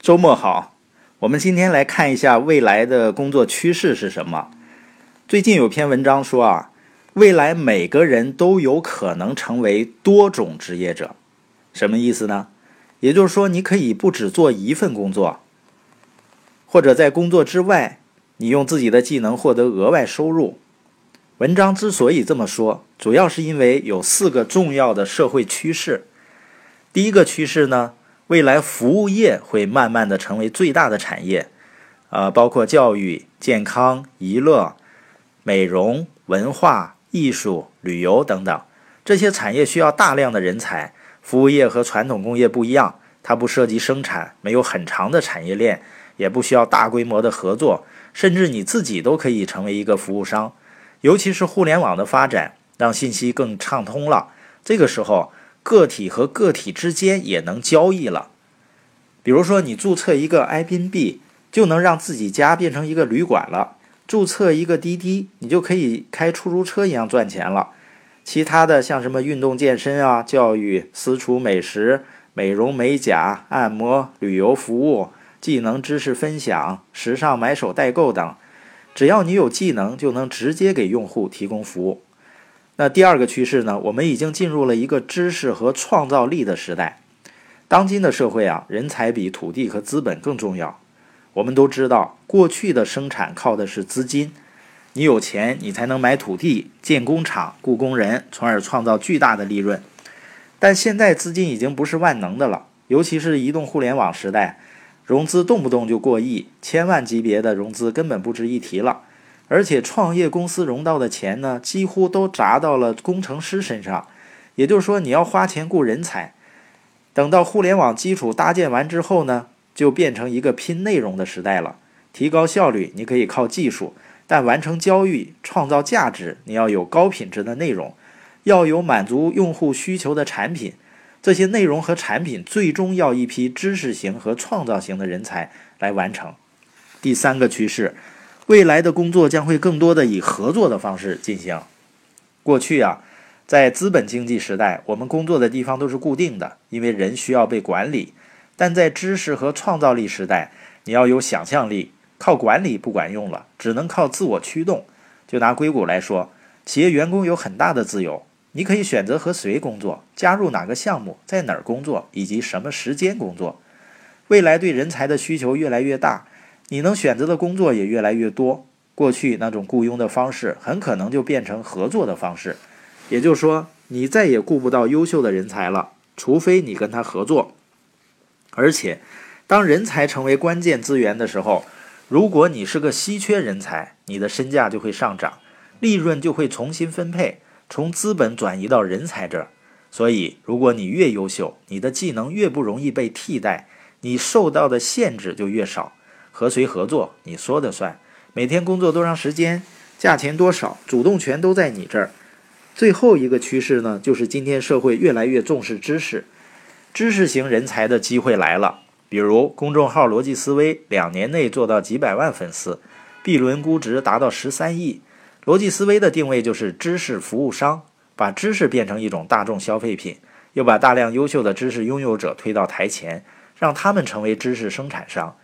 周末好，我们今天来看一下未来的工作趋势是什么。最近有篇文章说啊，未来每个人都有可能成为多种职业者，什么意思呢？也就是说，你可以不只做一份工作，或者在工作之外，你用自己的技能获得额外收入。文章之所以这么说，主要是因为有四个重要的社会趋势。第一个趋势呢，未来服务业会慢慢的成为最大的产业，啊，包括教育、健康、娱乐、美容、文化艺术、旅游等等这些产业需要大量的人才。服务业和传统工业不一样，它不涉及生产，没有很长的产业链，也不需要大规模的合作，甚至你自己都可以成为一个服务商。尤其是互联网的发展，让信息更畅通了。这个时候，个体和个体之间也能交易了。比如说，你注册一个 Airbnb，，就能让自己家变成一个旅馆了；注册一个滴滴，你就可以开出租车一样赚钱了。其他的像什么运动健身啊、教育、私厨美食、美容美甲、按摩、旅游服务、技能知识分享、时尚买手代购等。只要你有技能，就能直接给用户提供服务。那第二个趋势呢？我们已经进入了一个知识和创造力的时代。当今的社会啊，人才比土地和资本更重要。我们都知道，过去的生产靠的是资金，你有钱，你才能买土地、建工厂、雇工人，从而创造巨大的利润。但现在资金已经不是万能的了，尤其是移动互联网时代。融资动不动就过亿，千万级别的融资根本不值一提了。而且创业公司融到的钱呢，几乎都砸到了工程师身上。也就是说，你要花钱雇人才。等到互联网基础搭建完之后呢，就变成一个拼内容的时代了。提高效率，你可以靠技术；但完成交易、创造价值，你要有高品质的内容，要有满足用户需求的产品。这些内容和产品最终要一批知识型和创造型的人才来完成。第三个趋势，未来的工作将会更多的以合作的方式进行。过去啊，在资本经济时代，我们工作的地方都是固定的，因为人需要被管理。但在知识和创造力时代，你要有想象力，靠管理不管用了，只能靠自我驱动。就拿硅谷来说，企业员工有很大的自由。你可以选择和谁工作，加入哪个项目，在哪儿工作，以及什么时间工作。未来对人才的需求越来越大，你能选择的工作也越来越多。过去那种雇佣的方式，很可能就变成合作的方式。也就是说，你再也雇不到优秀的人才了，除非你跟他合作。而且，当人才成为关键资源的时候，如果你是个稀缺人才，你的身价就会上涨，利润就会重新分配。从资本转移到人才这儿，所以如果你越优秀，你的技能越不容易被替代，你受到的限制就越少。和谁合作，你说的算。每天工作多长时间，价钱多少，主动权都在你这儿。最后一个趋势呢，就是今天社会越来越重视知识，知识型人才的机会来了。比如公众号逻辑思维，两年内做到几百万粉丝，B 轮估值达到十三亿。逻辑思维的定位就是知识服务商，把知识变成一种大众消费品，又把大量优秀的知识拥有者推到台前，让他们成为知识生产商。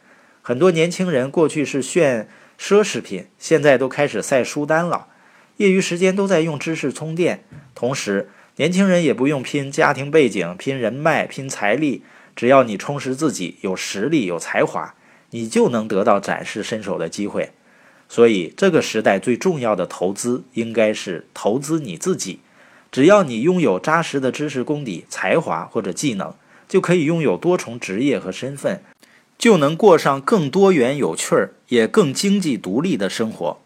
很多年轻人过去是炫奢侈品，现在都开始晒书单了。业余时间都在用知识充电，同时年轻人也不用拼家庭背景、拼人脉、拼财力，只要你充实自己，有实力、有才华，你就能得到展示身手的机会。所以，这个时代最重要的投资应该是投资你自己。只要你拥有扎实的知识功底、才华或者技能，就可以拥有多重职业和身份，就能过上更多元、有趣儿也更经济独立的生活。